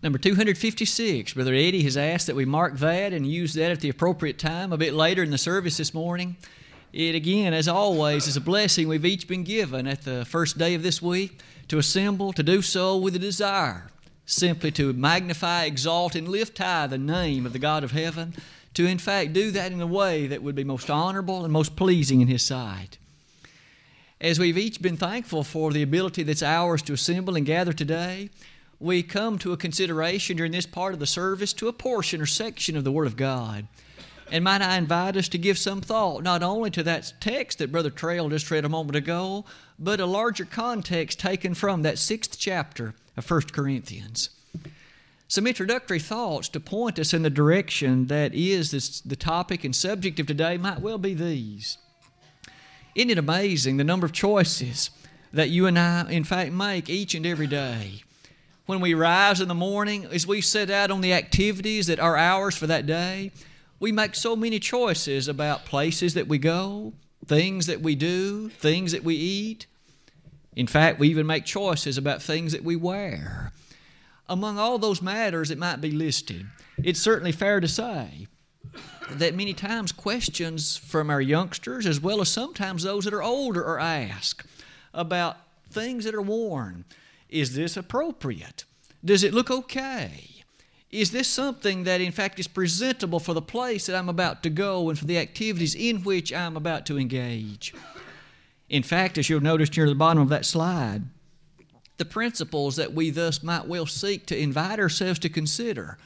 Number 256, Brother Eddie has asked that we mark that and use that at the appropriate time a bit later in the service this morning. It again, as always, is a blessing we've each been given at the first day of this week to assemble, to do so with a desire simply to magnify, exalt, and lift high the name of the God of heaven, to in fact do that in a way that would be most honorable and most pleasing in His sight. As we've each been thankful for the ability that's ours to assemble and gather today, we come to a consideration during this part of the service to a portion or section of the Word of God. And might I invite us to give some thought not only to that text that Brother Trail just read a moment ago, but a larger context taken from that sixth chapter of 1 Corinthians. Some introductory thoughts to point us in the direction that is this, the topic and subject of today might well be these. Isn't it amazing the number of choices that you and I, in fact, make each and every day? When we rise in the morning, as we set out on the activities that are ours for that day, we make so many choices about places that we go, things that we do, things that we eat. In fact, we even make choices about things that we wear. Among all those matters that might be listed, it's certainly fair to say that many times questions from our youngsters, as well as sometimes those that are older, are asked about things that are worn is this appropriate? Does it look okay? Is this something that, in fact, is presentable for the place that I'm about to go and for the activities in which I'm about to engage? In fact, as you'll notice near the bottom of that slide, the principles that we thus might well seek to invite ourselves to consider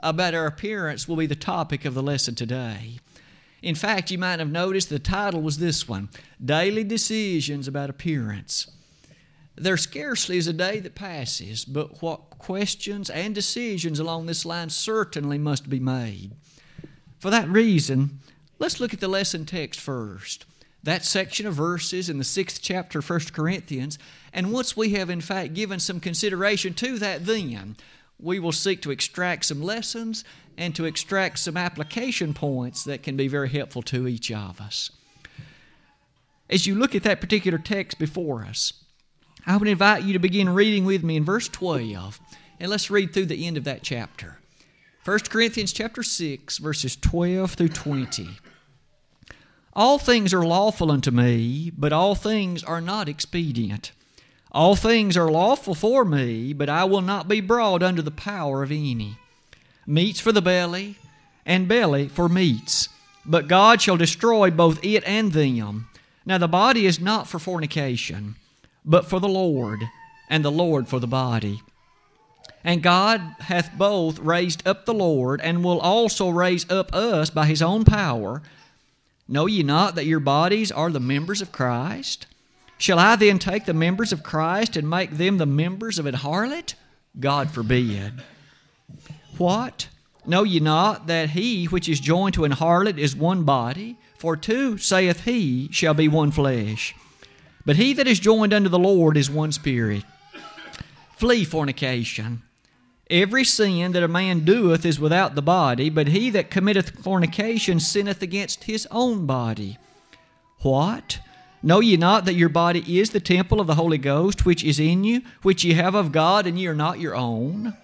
about our appearance will be the topic of the lesson today. In fact, you might have noticed the title was this one Daily Decisions About Appearance. There scarcely is a day that passes but what questions and decisions along this line certainly must be made. For that reason, let's look at the lesson text first. That section of verses in the sixth chapter of 1 Corinthians. And once we have, in fact, given some consideration to that, then we will seek to extract some lessons and to extract some application points that can be very helpful to each of us. As you look at that particular text before us, I would invite you to begin reading with me in verse 12, and let's read through the end of that chapter. 1 Corinthians chapter 6, verses 12 through 20. All things are lawful unto me, but all things are not expedient. All things are lawful for me, but I will not be brought under the power of any. Meats for the belly, and belly for meats, but God shall destroy both it and them. Now the body is not for fornication but for the Lord, and the Lord for the body. And God hath both raised up the Lord, and will also raise up us by his own power. Know ye not that your bodies are the members of Christ? Shall I then take the members of Christ and make them the members of an harlot? God forbid. What? Know ye not that he which is joined to an harlot is one body? For two, saith he, shall be one flesh. But he that is joined unto the Lord is one spirit. Flee fornication. Every sin that a man doeth is without the body, but he that committeth fornication sinneth against his own body. What? Know ye not that your body is the temple of the Holy Ghost, which is in you, which ye have of God, and ye are not your own?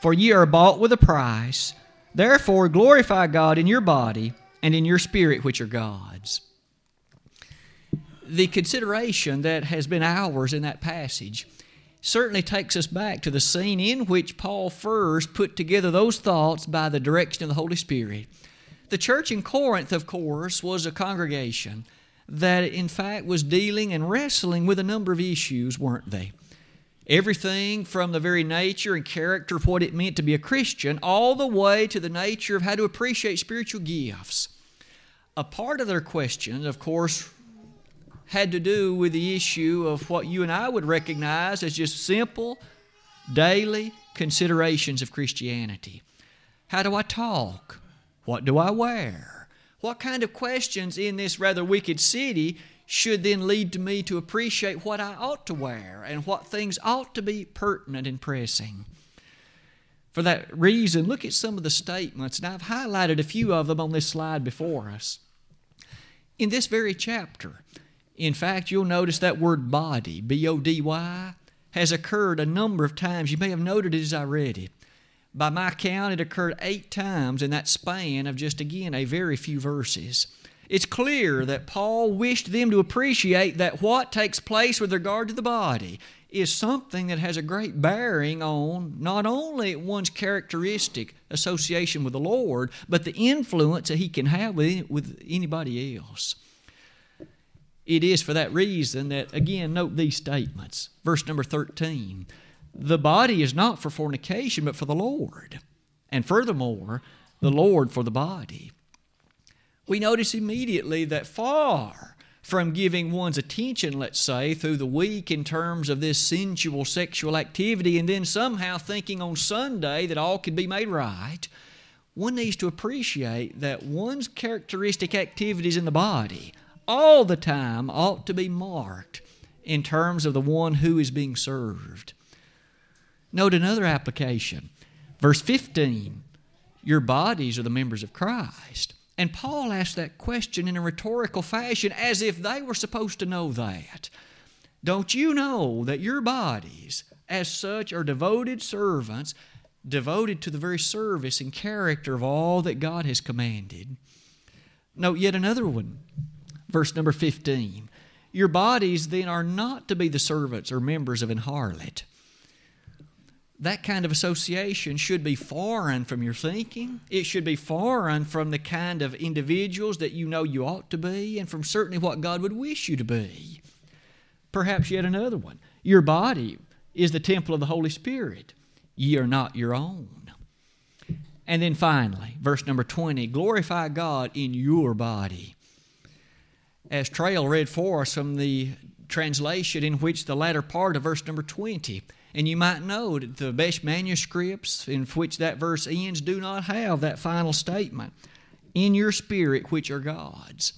For ye are bought with a price. Therefore glorify God in your body and in your spirit, which are God's the consideration that has been ours in that passage certainly takes us back to the scene in which Paul first put together those thoughts by the direction of the Holy Spirit. The church in Corinth, of course, was a congregation that, in fact, was dealing and wrestling with a number of issues, weren't they? Everything from the very nature and character of what it meant to be a Christian, all the way to the nature of how to appreciate spiritual gifts. A part of their question, of course, had to do with the issue of what you and I would recognize as just simple, daily considerations of Christianity. How do I talk? What do I wear? What kind of questions in this rather wicked city should then lead to me to appreciate what I ought to wear and what things ought to be pertinent and pressing? For that reason, look at some of the statements, and I've highlighted a few of them on this slide before us. In this very chapter, in fact, you'll notice that word body, B O D Y, has occurred a number of times. You may have noted it as I read it. By my count, it occurred eight times in that span of just again a very few verses. It's clear that Paul wished them to appreciate that what takes place with regard to the body is something that has a great bearing on not only one's characteristic association with the Lord, but the influence that he can have with, with anybody else. It is for that reason that, again, note these statements. Verse number 13 The body is not for fornication, but for the Lord. And furthermore, the Lord for the body. We notice immediately that far from giving one's attention, let's say, through the week in terms of this sensual sexual activity, and then somehow thinking on Sunday that all can be made right, one needs to appreciate that one's characteristic activities in the body all the time ought to be marked in terms of the one who is being served. Note another application. Verse 15 Your bodies are the members of Christ. And Paul asked that question in a rhetorical fashion as if they were supposed to know that. Don't you know that your bodies, as such, are devoted servants, devoted to the very service and character of all that God has commanded? Note yet another one verse number 15. Your bodies then are not to be the servants or members of an harlot. That kind of association should be foreign from your thinking. It should be foreign from the kind of individuals that you know you ought to be and from certainly what God would wish you to be. Perhaps yet another one. Your body is the temple of the Holy Spirit. Ye are not your own. And then finally, verse number 20 glorify God in your body as Trail read for us from the translation in which the latter part of verse number 20. And you might know that the best manuscripts in which that verse ends do not have that final statement in your spirit, which are God's.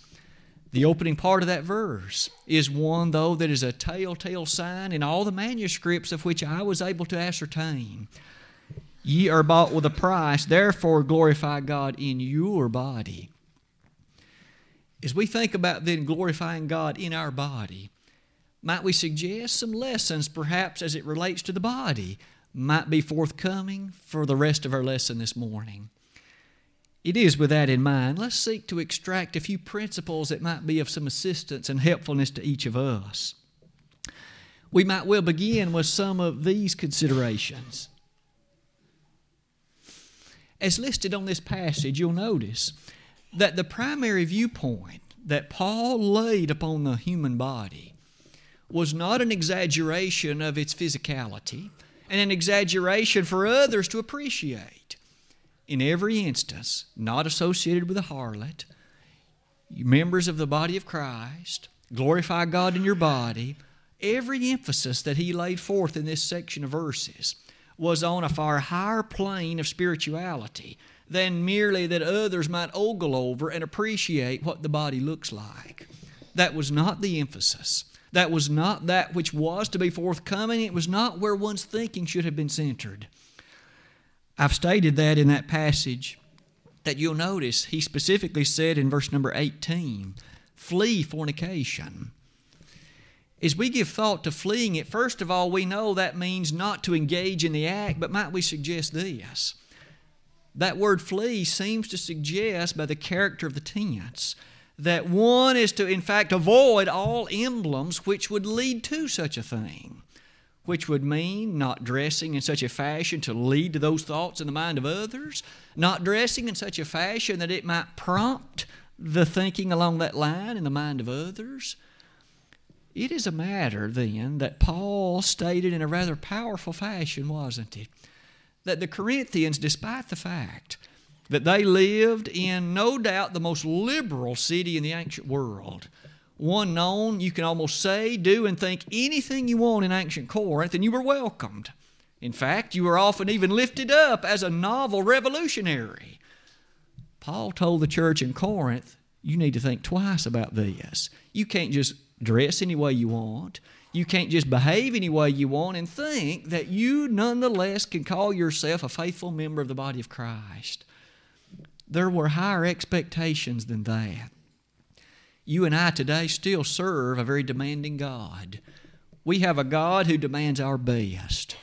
The opening part of that verse is one, though, that is a telltale sign in all the manuscripts of which I was able to ascertain. Ye are bought with a price, therefore glorify God in your body as we think about then glorifying God in our body, might we suggest some lessons perhaps as it relates to the body might be forthcoming for the rest of our lesson this morning? It is with that in mind, let's seek to extract a few principles that might be of some assistance and helpfulness to each of us. We might well begin with some of these considerations. As listed on this passage, you'll notice that the primary viewpoint that Paul laid upon the human body was not an exaggeration of its physicality and an exaggeration for others to appreciate. In every instance, not associated with a harlot, members of the body of Christ, glorify God in your body, every emphasis that he laid forth in this section of verses was on a far higher plane of spirituality than merely that others might ogle over and appreciate what the body looks like. That was not the emphasis. That was not that which was to be forthcoming. It was not where one's thinking should have been centered. I've stated that in that passage that you'll notice he specifically said in verse number 18 flee fornication. As we give thought to fleeing it, first of all, we know that means not to engage in the act, but might we suggest this? That word flee seems to suggest, by the character of the tense, that one is to, in fact, avoid all emblems which would lead to such a thing, which would mean not dressing in such a fashion to lead to those thoughts in the mind of others, not dressing in such a fashion that it might prompt the thinking along that line in the mind of others. It is a matter, then, that Paul stated in a rather powerful fashion, wasn't it? That the Corinthians, despite the fact that they lived in no doubt the most liberal city in the ancient world, one known, you can almost say, do, and think anything you want in ancient Corinth, and you were welcomed. In fact, you were often even lifted up as a novel revolutionary. Paul told the church in Corinth, you need to think twice about this. You can't just dress any way you want. You can't just behave any way you want and think that you nonetheless can call yourself a faithful member of the body of Christ. There were higher expectations than that. You and I today still serve a very demanding God. We have a God who demands our best.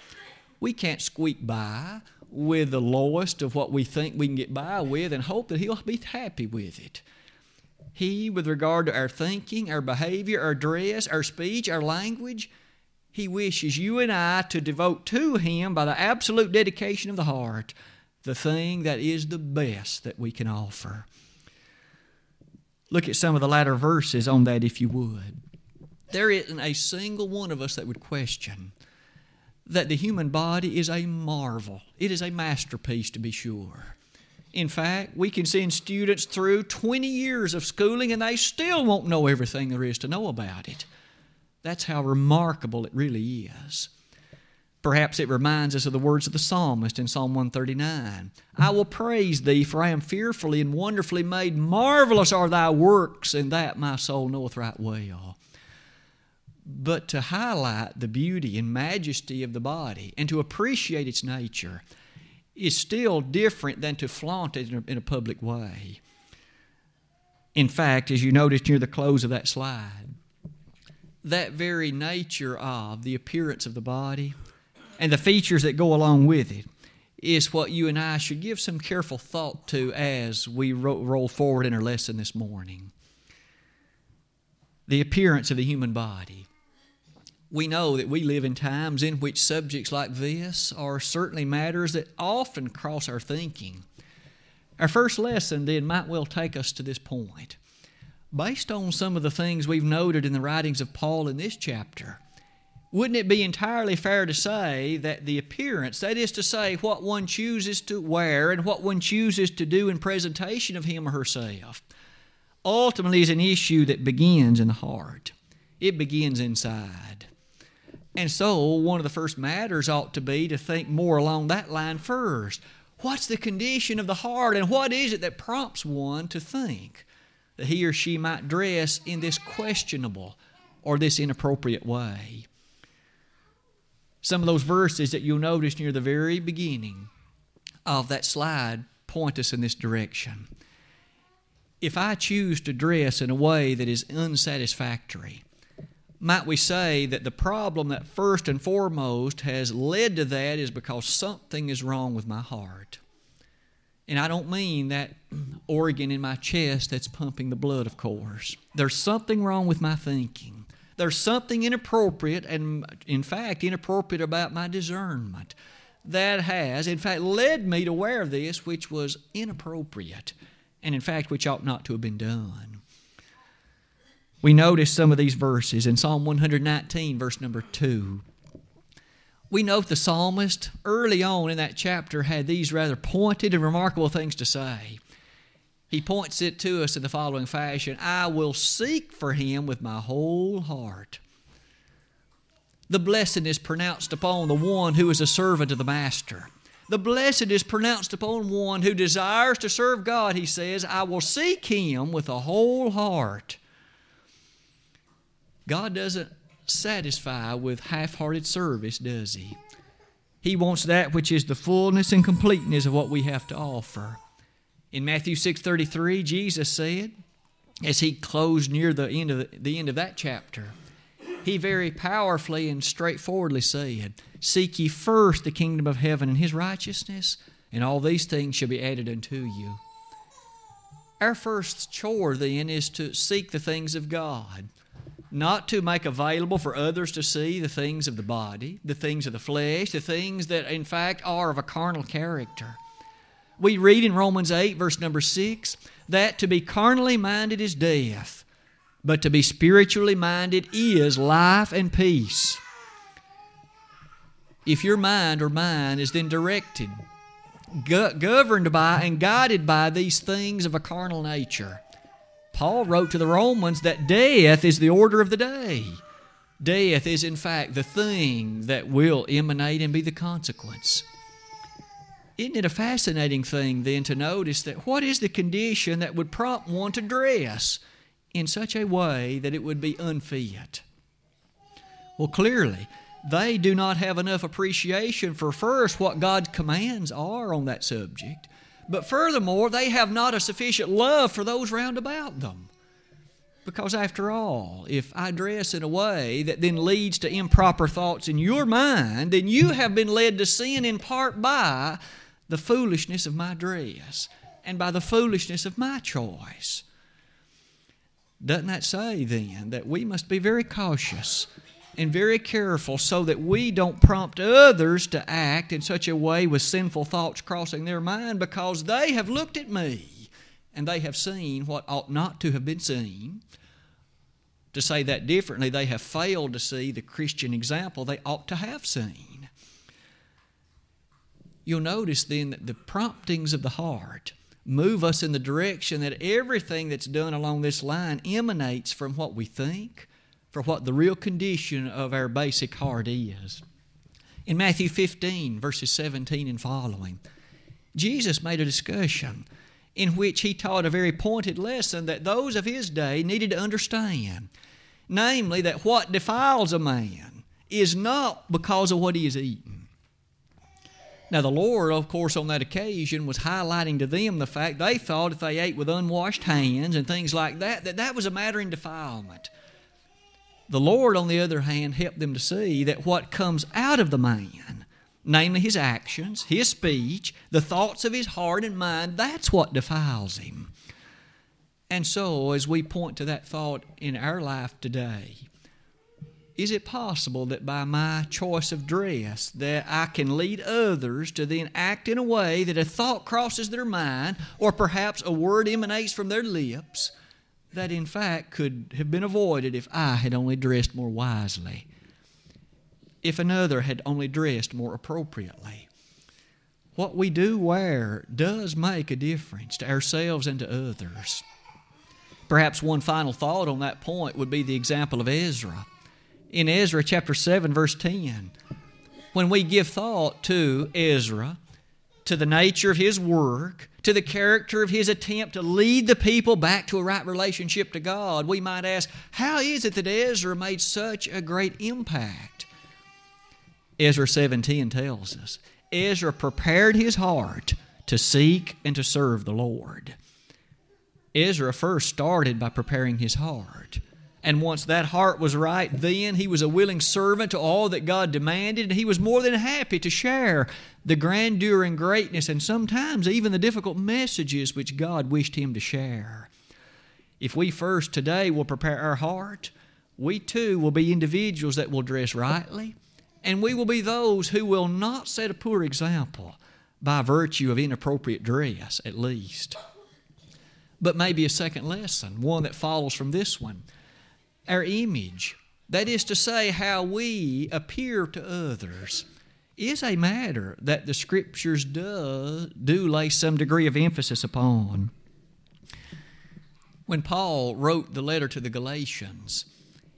We can't squeak by. with the lowest of what we think we can get by with and hope that He'll be happy with it. He, with regard to our thinking, our behavior, our dress, our speech, our language, He wishes you and I to devote to Him by the absolute dedication of the heart the thing that is the best that we can offer. Look at some of the latter verses on that, if you would. There isn't a single one of us that would question that the human body is a marvel. It is a masterpiece, to be sure. In fact, we can send students through 20 years of schooling and they still won't know everything there is to know about it. That's how remarkable it really is. Perhaps it reminds us of the words of the psalmist in Psalm 139 I will praise thee, for I am fearfully and wonderfully made. Marvelous are thy works, and that my soul knoweth right well. But to highlight the beauty and majesty of the body and to appreciate its nature is still different than to flaunt it in a, in a public way. In fact, as you notice near the close of that slide, that very nature of the appearance of the body and the features that go along with it is what you and I should give some careful thought to as we ro- roll forward in our lesson this morning. The appearance of the human body. We know that we live in times in which subjects like this are certainly matters that often cross our thinking. Our first lesson then might well take us to this point. Based on some of the things we've noted in the writings of Paul in this chapter, wouldn't it be entirely fair to say that the appearance, that is to say, what one chooses to wear and what one chooses to do in presentation of him or herself, ultimately is an issue that begins in the heart? It begins inside. And so, one of the first matters ought to be to think more along that line first. What's the condition of the heart, and what is it that prompts one to think that he or she might dress in this questionable or this inappropriate way? Some of those verses that you'll notice near the very beginning of that slide point us in this direction. If I choose to dress in a way that is unsatisfactory, might we say that the problem that first and foremost has led to that is because something is wrong with my heart? And I don't mean that organ in my chest that's pumping the blood, of course. There's something wrong with my thinking. There's something inappropriate, and in fact, inappropriate about my discernment that has, in fact, led me to wear this which was inappropriate, and in fact, which ought not to have been done. We notice some of these verses in Psalm 119, verse number 2. We note the psalmist early on in that chapter had these rather pointed and remarkable things to say he points it to us in the following fashion I will seek for him with my whole heart. The blessing is pronounced upon the one who is a servant of the Master. The blessed is pronounced upon one who desires to serve God. He says, I will seek him with a whole heart. God doesn't satisfy with half hearted service, does He? He wants that which is the fullness and completeness of what we have to offer. In Matthew 6:33, Jesus said, as he closed near the end of the, the end of that chapter, he very powerfully and straightforwardly said, Seek ye first the kingdom of heaven and his righteousness, and all these things shall be added unto you. Our first chore then is to seek the things of God, not to make available for others to see the things of the body, the things of the flesh, the things that in fact are of a carnal character. We read in Romans 8, verse number 6, that to be carnally minded is death, but to be spiritually minded is life and peace. If your mind or mine is then directed, go- governed by, and guided by these things of a carnal nature, Paul wrote to the Romans that death is the order of the day. Death is, in fact, the thing that will emanate and be the consequence. Isn't it a fascinating thing then to notice that what is the condition that would prompt one to dress in such a way that it would be unfit? Well, clearly, they do not have enough appreciation for first what God's commands are on that subject, but furthermore, they have not a sufficient love for those round about them. Because after all, if I dress in a way that then leads to improper thoughts in your mind, then you have been led to sin in part by the foolishness of my dress and by the foolishness of my choice. Doesn't that say then that we must be very cautious and very careful so that we don't prompt others to act in such a way with sinful thoughts crossing their mind because they have looked at me and they have seen what ought not to have been seen? To say that differently, they have failed to see the Christian example they ought to have seen. You'll notice then that the promptings of the heart move us in the direction that everything that's done along this line emanates from what we think, for what the real condition of our basic heart is. In Matthew 15, verses 17 and following, Jesus made a discussion in which he taught a very pointed lesson that those of his day needed to understand namely, that what defiles a man is not because of what he has eaten. Now, the Lord, of course, on that occasion was highlighting to them the fact they thought if they ate with unwashed hands and things like that, that that was a matter in defilement. The Lord, on the other hand, helped them to see that what comes out of the man, namely his actions, his speech, the thoughts of his heart and mind, that's what defiles him. And so, as we point to that thought in our life today, is it possible that by my choice of dress that I can lead others to then act in a way that a thought crosses their mind or perhaps a word emanates from their lips that in fact could have been avoided if I had only dressed more wisely, if another had only dressed more appropriately? What we do wear does make a difference to ourselves and to others. Perhaps one final thought on that point would be the example of Ezra. In Ezra chapter 7, verse 10, when we give thought to Ezra, to the nature of his work, to the character of his attempt to lead the people back to a right relationship to God, we might ask, how is it that Ezra made such a great impact? Ezra 17 tells us Ezra prepared his heart to seek and to serve the Lord. Ezra first started by preparing his heart. And once that heart was right, then he was a willing servant to all that God demanded, and he was more than happy to share the grandeur and greatness and sometimes even the difficult messages which God wished him to share. If we first today will prepare our heart, we too will be individuals that will dress rightly, and we will be those who will not set a poor example by virtue of inappropriate dress, at least but maybe a second lesson, one that follows from this one. Our image, that is to say, how we appear to others, is a matter that the Scriptures do, do lay some degree of emphasis upon. When Paul wrote the letter to the Galatians,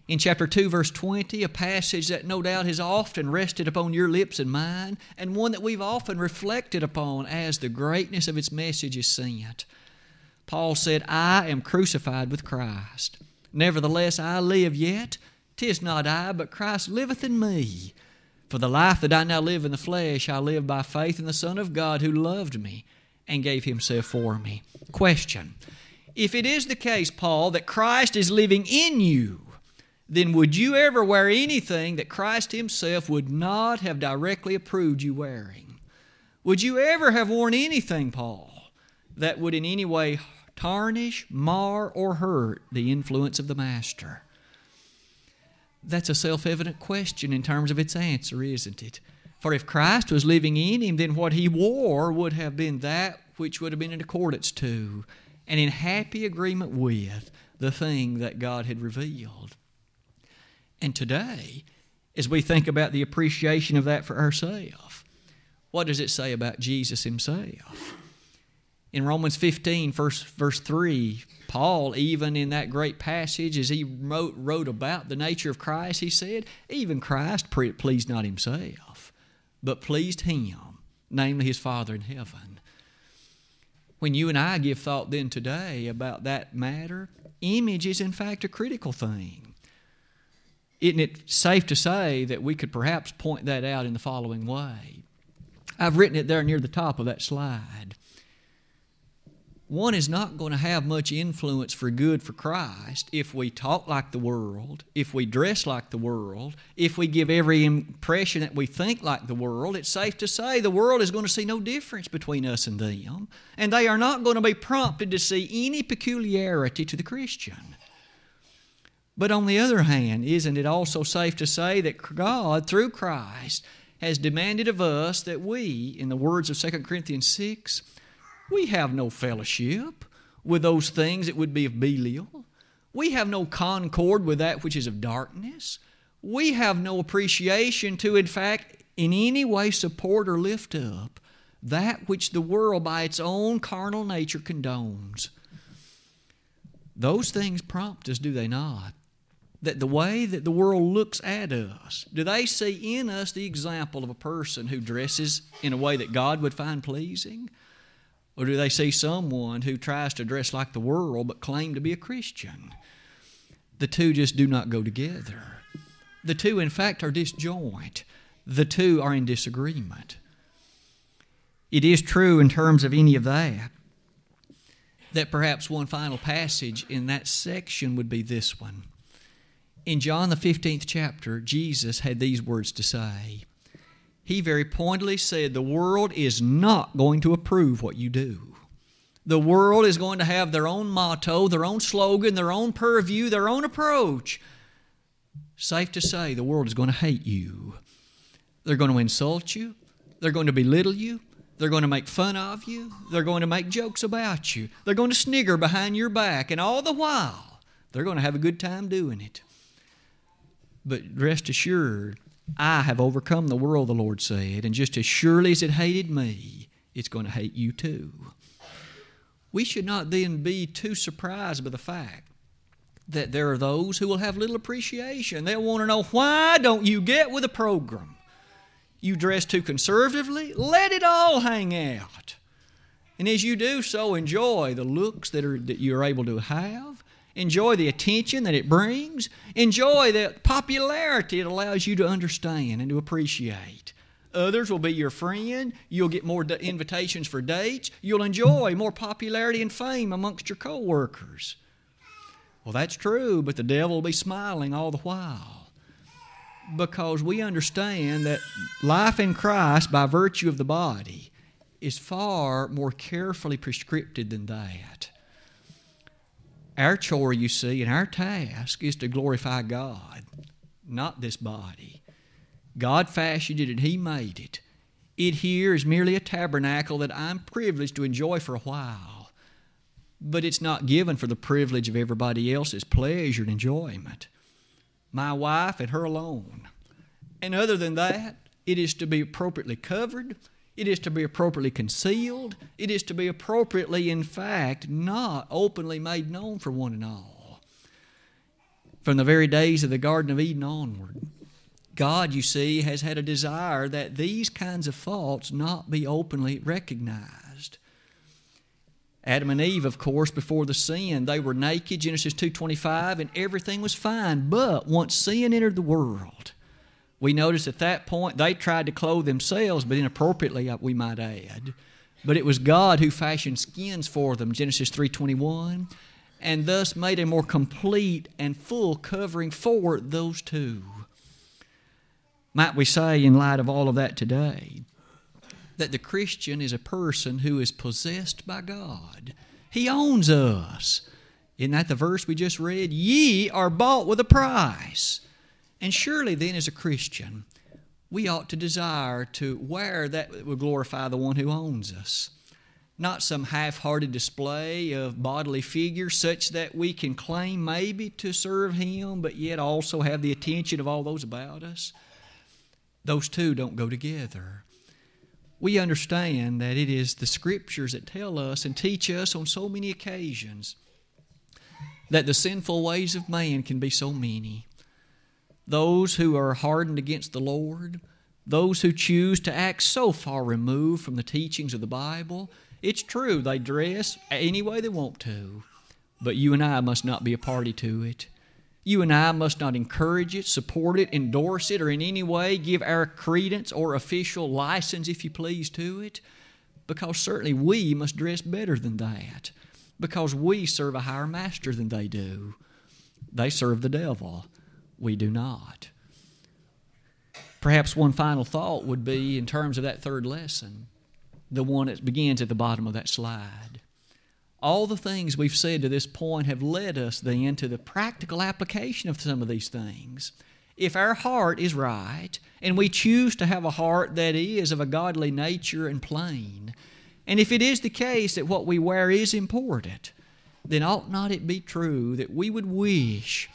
in chapter 2, verse 20, a passage that no doubt has often rested upon your lips and mine, and one that we've often reflected upon as the greatness of its message is sent. Paul said, I am crucified with Christ. Nevertheless, I live yet. Tis not I, but Christ liveth in me. For the life that I now live in the flesh, I live by faith in the Son of God who loved me and gave himself for me. Question If it is the case, Paul, that Christ is living in you, then would you ever wear anything that Christ himself would not have directly approved you wearing? Would you ever have worn anything, Paul, that would in any way tarnish, mar, or hurt the influence of the Master? That's a self evident question in terms of its answer, isn't it? For if Christ was living in him, then what he wore would have been that which would have been in accordance to and in happy agreement with the thing that God had revealed. And today, as we think about the appreciation of that for ourselves, what does it say about Jesus himself? In Romans 15, verse, verse 3, Paul, even in that great passage, as he wrote, wrote about the nature of Christ, he said, Even Christ pleased not himself, but pleased him, namely his Father in heaven. When you and I give thought then today about that matter, image is in fact a critical thing. Isn't it safe to say that we could perhaps point that out in the following way? I've written it there near the top of that slide one is not going to have much influence for good for Christ if we talk like the world, if we dress like the world, if we give every impression that we think like the world. It's safe to say the world is going to see no difference between us and them, and they are not going to be prompted to see any peculiarity to the Christian. But on the other hand, isn't it also safe to say that God, through Christ, has demanded of us that we, in the words of 2 Corinthians 6, we have no fellowship with those things that would be of Belial. We have no concord with that which is of darkness. We have no appreciation to, in fact, in any way support or lift up that which the world by its own carnal nature condones. Those things prompt us, do they not? That the way that the world looks at us, do they see in us the example of a person who dresses in a way that God would find pleasing? Or do they see someone who tries to dress like the world but claim to be a Christian? The two just do not go together. The two, in fact, are disjoint. The two are in disagreement. It is true in terms of any of that that perhaps one final passage in that section would be this one. In John the 15th chapter, Jesus had these words to say he very pointedly said the world is not going to approve what you do. The world is going to have their own motto, their own slogan, their own purview, their own approach. Safe to say, the world is going to hate you. They're going to insult you. They're going to belittle you. They're going to make fun of you. They're going to make jokes about you. They're going to snigger behind your back. And all the while, they're going to have a good time doing it. But rest assured, I have overcome the world, the Lord said, and just as surely as it hated me, it's going to hate you too. We should not then be too surprised by the fact that there are those who will have little appreciation. They'll want to know why don't you get with the program? You dress too conservatively? Let it all hang out. And as you do so, enjoy the looks that, are, that you're able to have Enjoy the attention that it brings. Enjoy the popularity it allows you to understand and to appreciate. Others will be your friend. You'll get more invitations for dates. You'll enjoy more popularity and fame amongst your coworkers. Well, that's true, but the devil will be smiling all the while because we understand that life in Christ, by virtue of the body, is far more carefully prescripted than that. Our chore, you see, and our task is to glorify God, not this body. God fashioned it and He made it. It here is merely a tabernacle that I'm privileged to enjoy for a while, but it's not given for the privilege of everybody else's pleasure and enjoyment. My wife and her alone. And other than that, it is to be appropriately covered it is to be appropriately concealed. It is to be appropriately, in fact, not openly made known for one and all. From the very days of the Garden of Eden onward, God, you see, has had a desire that these kinds of faults not be openly recognized. Adam and Eve, of course, before the sin, they were naked, Genesis 2:25, and everything was fine. But once sin entered the world, we notice at that point they tried to clothe themselves, but inappropriately, uh, we might add. But it was God who fashioned skins for them, Genesis 3:21, and thus made a more complete and full covering for those two. Might we say, in light of all of that today, that the Christian is a person who is possessed by God. He owns us. Isn't that the verse we just read? Ye are bought with a price. And surely then, as a Christian, we ought to desire to wear that will glorify the one who owns us. Not some half hearted display of bodily figure such that we can claim maybe to serve Him, but yet also have the attention of all those about us. Those two don't go together. We understand that it is the Scriptures that tell us and teach us on so many occasions that the sinful ways of man can be so many those who are hardened against the Lord, those who choose to act so far removed from the teachings of the Bible. It's true, they dress any way they want to, but you and I must not be a party to it. You and I must not encourage it, support it, endorse it, or in any way give our credence or official license, if you please, to it. because certainly we must dress better than that, because we serve a higher master than they do. They serve the devil, we do not. Perhaps one final thought would be in terms of that third lesson, the one that begins at the bottom of that slide. All the things we've said to this point have led us then to the practical application of some of these things. If our heart is right, and we choose to have a heart that is of a godly nature and plain, and if it is the case that what we wear is important, then ought not it be true that we would wish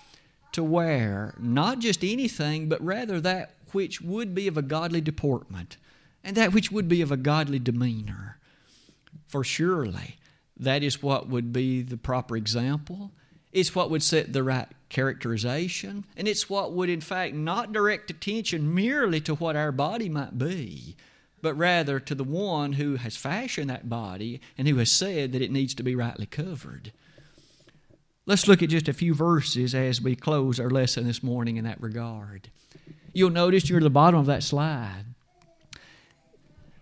to wear not just anything, but rather that which would be of a godly deportment, and that which would be of a godly demeanor? For surely that is what would be the proper example. It's what would set the right characterization, and it's what would, in fact, not direct attention merely to what our body might be, but rather to the one who has fashioned that body and who has said that it needs to be rightly covered. Let's look at just a few verses as we close our lesson this morning in that regard. You'll notice you're at the bottom of that slide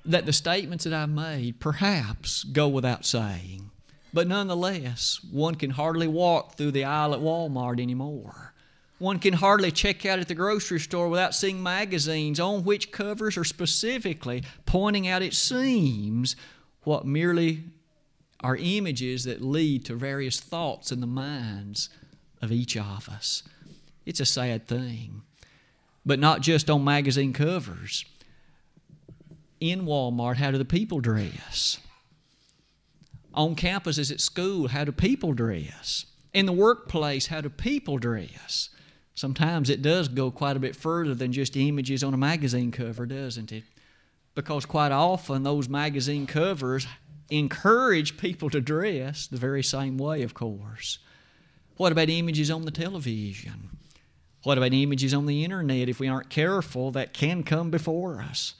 that the statements that I've made perhaps go without saying. But nonetheless, one can hardly walk through the aisle at Walmart anymore. One can hardly check out at the grocery store without seeing magazines on which covers are specifically pointing out, it seems, what merely are images that lead to various thoughts in the minds of each of us. It's a sad thing. But not just on magazine covers in Walmart, how do the people dress? On campuses at school, how do people dress? In the workplace, how do people dress? Sometimes it does go quite a bit further than just images on a magazine cover, doesn't it? Because quite often those magazine covers encourage people to dress the very same way, of course. What about images on the television? What about images on the internet, if we aren't careful, that can come before us?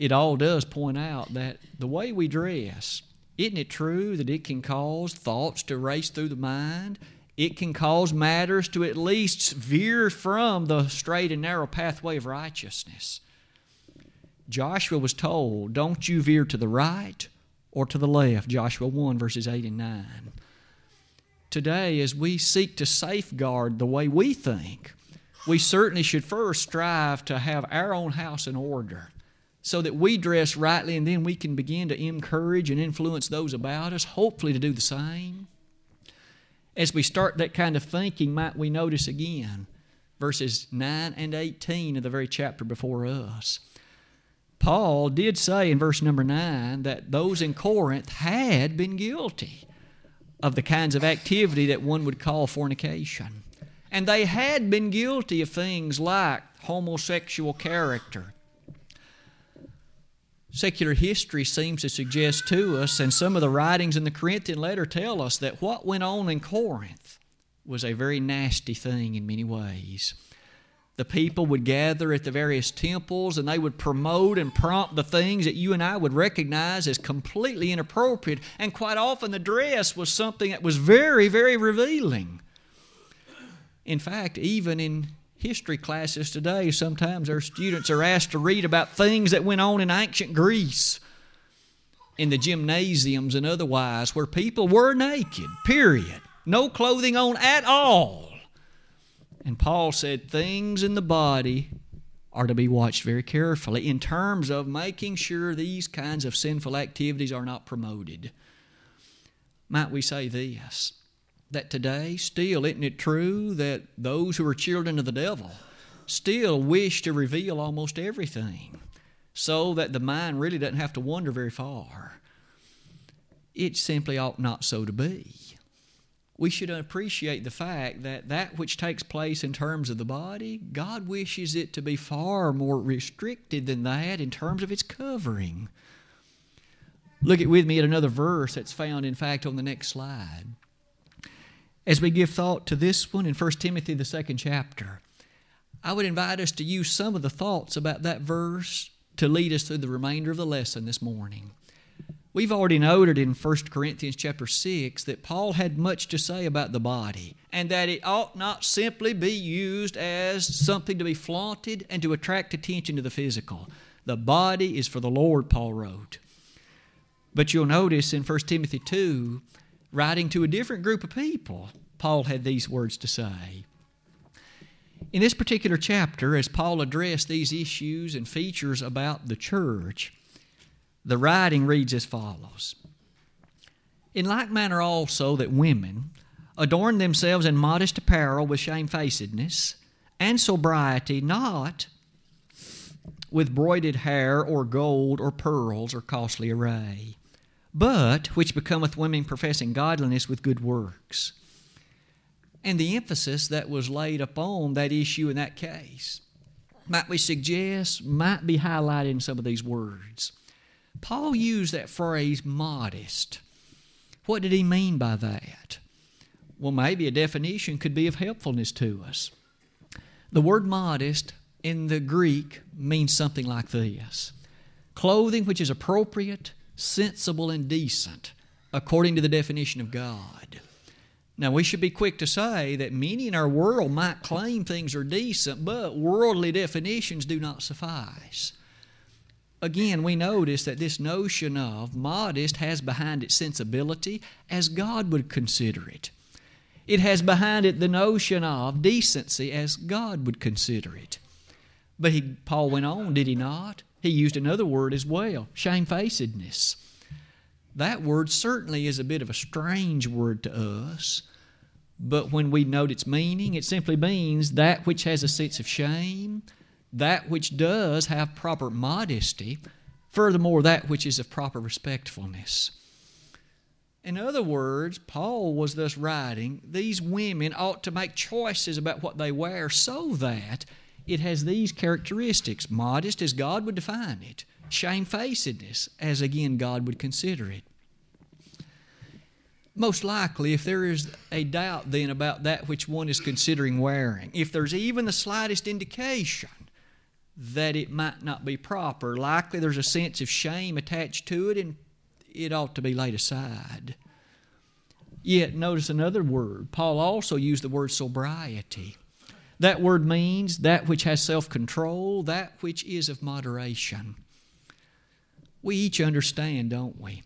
it all does point out that the way we dress, isn't it true that it can cause thoughts to race through the mind? It can cause matters to at least veer from the straight and narrow pathway of righteousness. Joshua was told, Don't you veer to the right or to the left. Joshua 1, verses 8 and 9. Today, as we seek to safeguard the way we think, we certainly should first strive to have our own house in order so that we dress rightly and then we can begin to encourage and influence those about us, hopefully to do the same. As we start that kind of thinking, might we notice again verses 9 and 18 of the very chapter before us. Paul did say in verse number 9 that those in Corinth had been guilty of the kinds of activity that one would call fornication. And they had been guilty of things like homosexual character, Secular history seems to suggest to us, and some of the writings in the Corinthian letter tell us, that what went on in Corinth was a very nasty thing in many ways. The people would gather at the various temples and they would promote and prompt the things that you and I would recognize as completely inappropriate. And quite often the dress was something that was very, very revealing. In fact, even in history classes today, sometimes our students are asked to read about things that went on in ancient Greece, in the gymnasiums and otherwise, where people were naked, period. No clothing on at all. And Paul said things in the body are to be watched very carefully in terms of making sure these kinds of sinful activities are not promoted. Might we say this? that today, still, isn't it true that those who are children of the devil still wish to reveal almost everything so that the mind really doesn't have to wander very far? It simply ought not so to be. We should appreciate the fact that that which takes place in terms of the body, God wishes it to be far more restricted than that in terms of its covering. Look at with me at another verse that's found, in fact, on the next slide. As we give thought to this one in 1 Timothy, the second chapter, I would invite us to use some of the thoughts about that verse to lead us through the remainder of the lesson this morning. We've already noted in 1 Corinthians chapter 6 that Paul had much to say about the body and that it ought not simply be used as something to be flaunted and to attract attention to the physical. The body is for the Lord, Paul wrote. But you'll notice in 1 Timothy 2, writing to a different group of people, Paul had these words to say. In this particular chapter, as Paul addressed these issues and features about the church, the writing reads as follows In like manner also that women adorn themselves in modest apparel with shamefacedness and sobriety, not with broided hair or gold or pearls or costly array, but which becometh women professing godliness with good works. And the emphasis that was laid upon that issue in that case might we suggest might be highlighted in some of these words. Paul used that phrase modest. What did he mean by that? Well, maybe a definition could be of helpfulness to us. The word modest in the Greek means something like this clothing which is appropriate, sensible, and decent, according to the definition of God. Now, we should be quick to say that many in our world might claim things are decent, but worldly definitions do not suffice. Again, we notice that this notion of modest has behind it sensibility as God would consider it. It has behind it the notion of decency as God would consider it. But he, Paul went on, did he not? He used another word as well shamefacedness. That word certainly is a bit of a strange word to us, but when we note its meaning, it simply means that which has a sense of shame, that which does have proper modesty, furthermore, that which is of proper respectfulness. In other words, Paul was thus writing, these women ought to make choices about what they wear so that it has these characteristics modest as God would define it, shamefacedness as again God would consider it. Most likely, if there is a doubt then about that which one is considering wearing, if there's even the slightest indication that it might not be proper, likely there's a sense of shame attached to it and it ought to be laid aside. Yet, notice another word. Paul also used the word sobriety. That word means that which has self control, that which is of moderation. We each understand, don't we,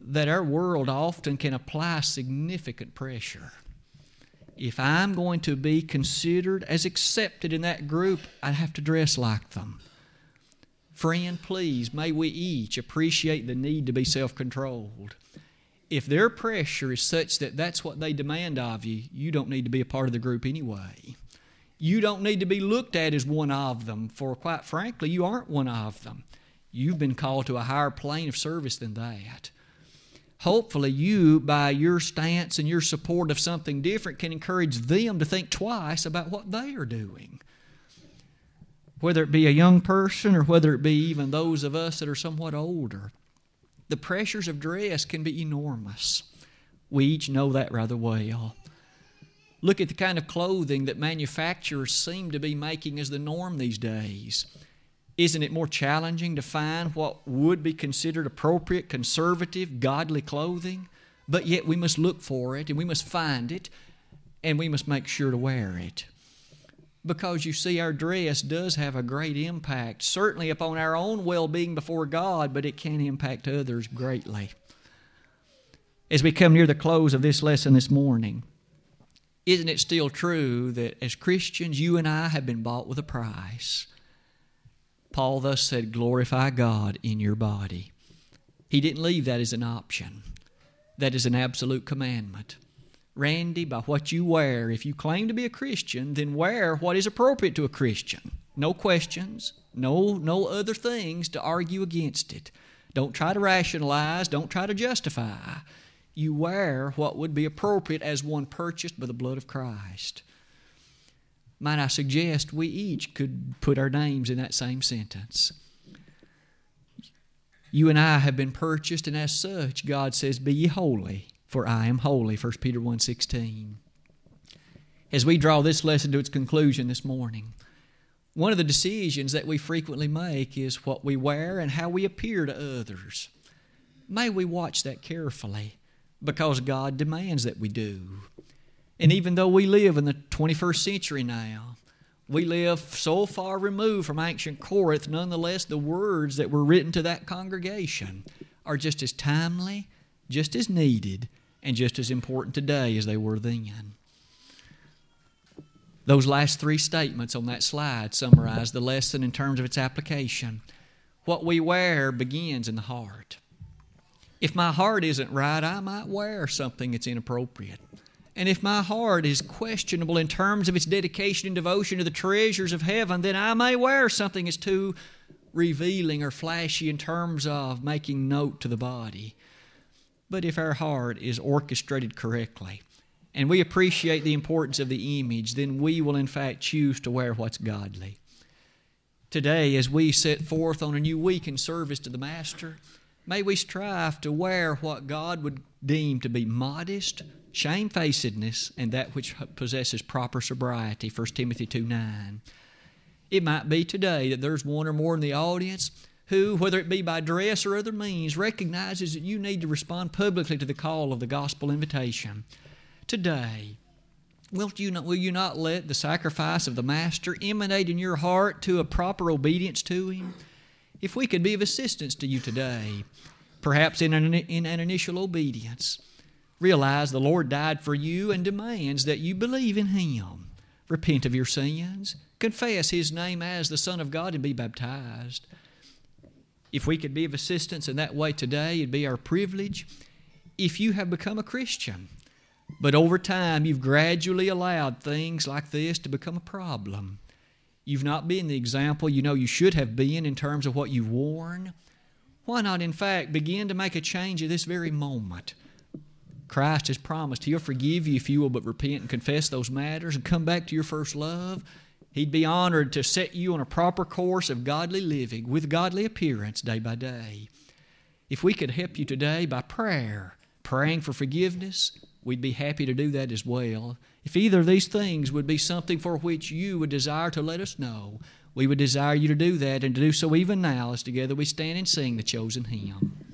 that our world often can apply significant pressure. If I'm going to be considered as accepted in that group, I have to dress like them. Friend, please, may we each appreciate the need to be self controlled. If their pressure is such that that's what they demand of you, you don't need to be a part of the group anyway. You don't need to be looked at as one of them, for quite frankly, you aren't one of them. You've been called to a higher plane of service than that. Hopefully, you, by your stance and your support of something different, can encourage them to think twice about what they are doing whether it be a young person or whether it be even those of us that are somewhat older. The pressures of dress can be enormous. We each know that rather well. Look at the kind of clothing that manufacturers seem to be making as the norm these days. Isn't it more challenging to find what would be considered appropriate, conservative, godly clothing? But yet we must look for it and we must find it and we must make sure to wear it because you see, our dress does have a great impact, certainly upon our own well being before God, but it can impact others greatly. As we come near the close of this lesson this morning, isn't it still true that as Christians, you and I have been bought with a price? Paul thus said, Glorify God in your body. He didn't leave that as an option, that is an absolute commandment. Randy, by what you wear. If you claim to be a Christian, then wear what is appropriate to a Christian. No questions, no, no other things to argue against it. Don't try to rationalize, don't try to justify. You wear what would be appropriate as one purchased by the blood of Christ. Might I suggest we each could put our names in that same sentence? You and I have been purchased, and as such, God says, Be ye holy for I am holy, 1 Peter 1.16. As we draw this lesson to its conclusion this morning, one of the decisions that we frequently make is what we wear and how we appear to others. May we watch that carefully because God demands that we do. And even though we live in the 21st century now, we live so far removed from ancient Corinth, nonetheless, the words that were written to that congregation are just as timely, just as needed, and just as important today as they were then. Those last three statements on that slide summarize the lesson in terms of its application. What we wear begins in the heart. If my heart isn't right, I might wear something that's inappropriate. And if my heart is questionable in terms of its dedication and devotion to the treasures of heaven, then I may wear something that's too revealing or flashy in terms of making note to the body. But if our heart is orchestrated correctly, and we appreciate the importance of the image, then we will in fact choose to wear what's godly. Today, as we set forth on a new week in service to the Master, may we strive to wear what God would deem to be modest, shamefacedness, and that which possesses proper sobriety. 1 Timothy 2 9. It might be today that there's one or more in the audience who, whether it be by dress or other means, recognizes that you need to respond publicly to the call of the gospel invitation today, will you not, will you not let the sacrifice of the Master emanate in your heart to a proper obedience to Him? If we could be of assistance to you today, perhaps in an, in an initial obedience, realize the Lord died for you and demands that you believe in Him. Repent of your sins, confess His name as the Son of God, and be baptized. If we could be of assistance in that way today, it'd be our privilege. If you have become a Christian, but over time, you've gradually allowed things like this to become a problem. You've not been the example you know you should have been in terms of what you've worn. Why not, in fact, begin to make a change at this very moment? Christ has promised He'll forgive you if you will but repent and confess those matters and come back to your first love. He'd be honored to set you on a proper course of godly living with godly appearance day by day. If we could help you today by prayer, praying for forgiveness, we'd be happy to do that as well. If either of these things would be something for which you would desire to let us know, we would desire you to do that and to do so even now as together we stand and sing the chosen hymn.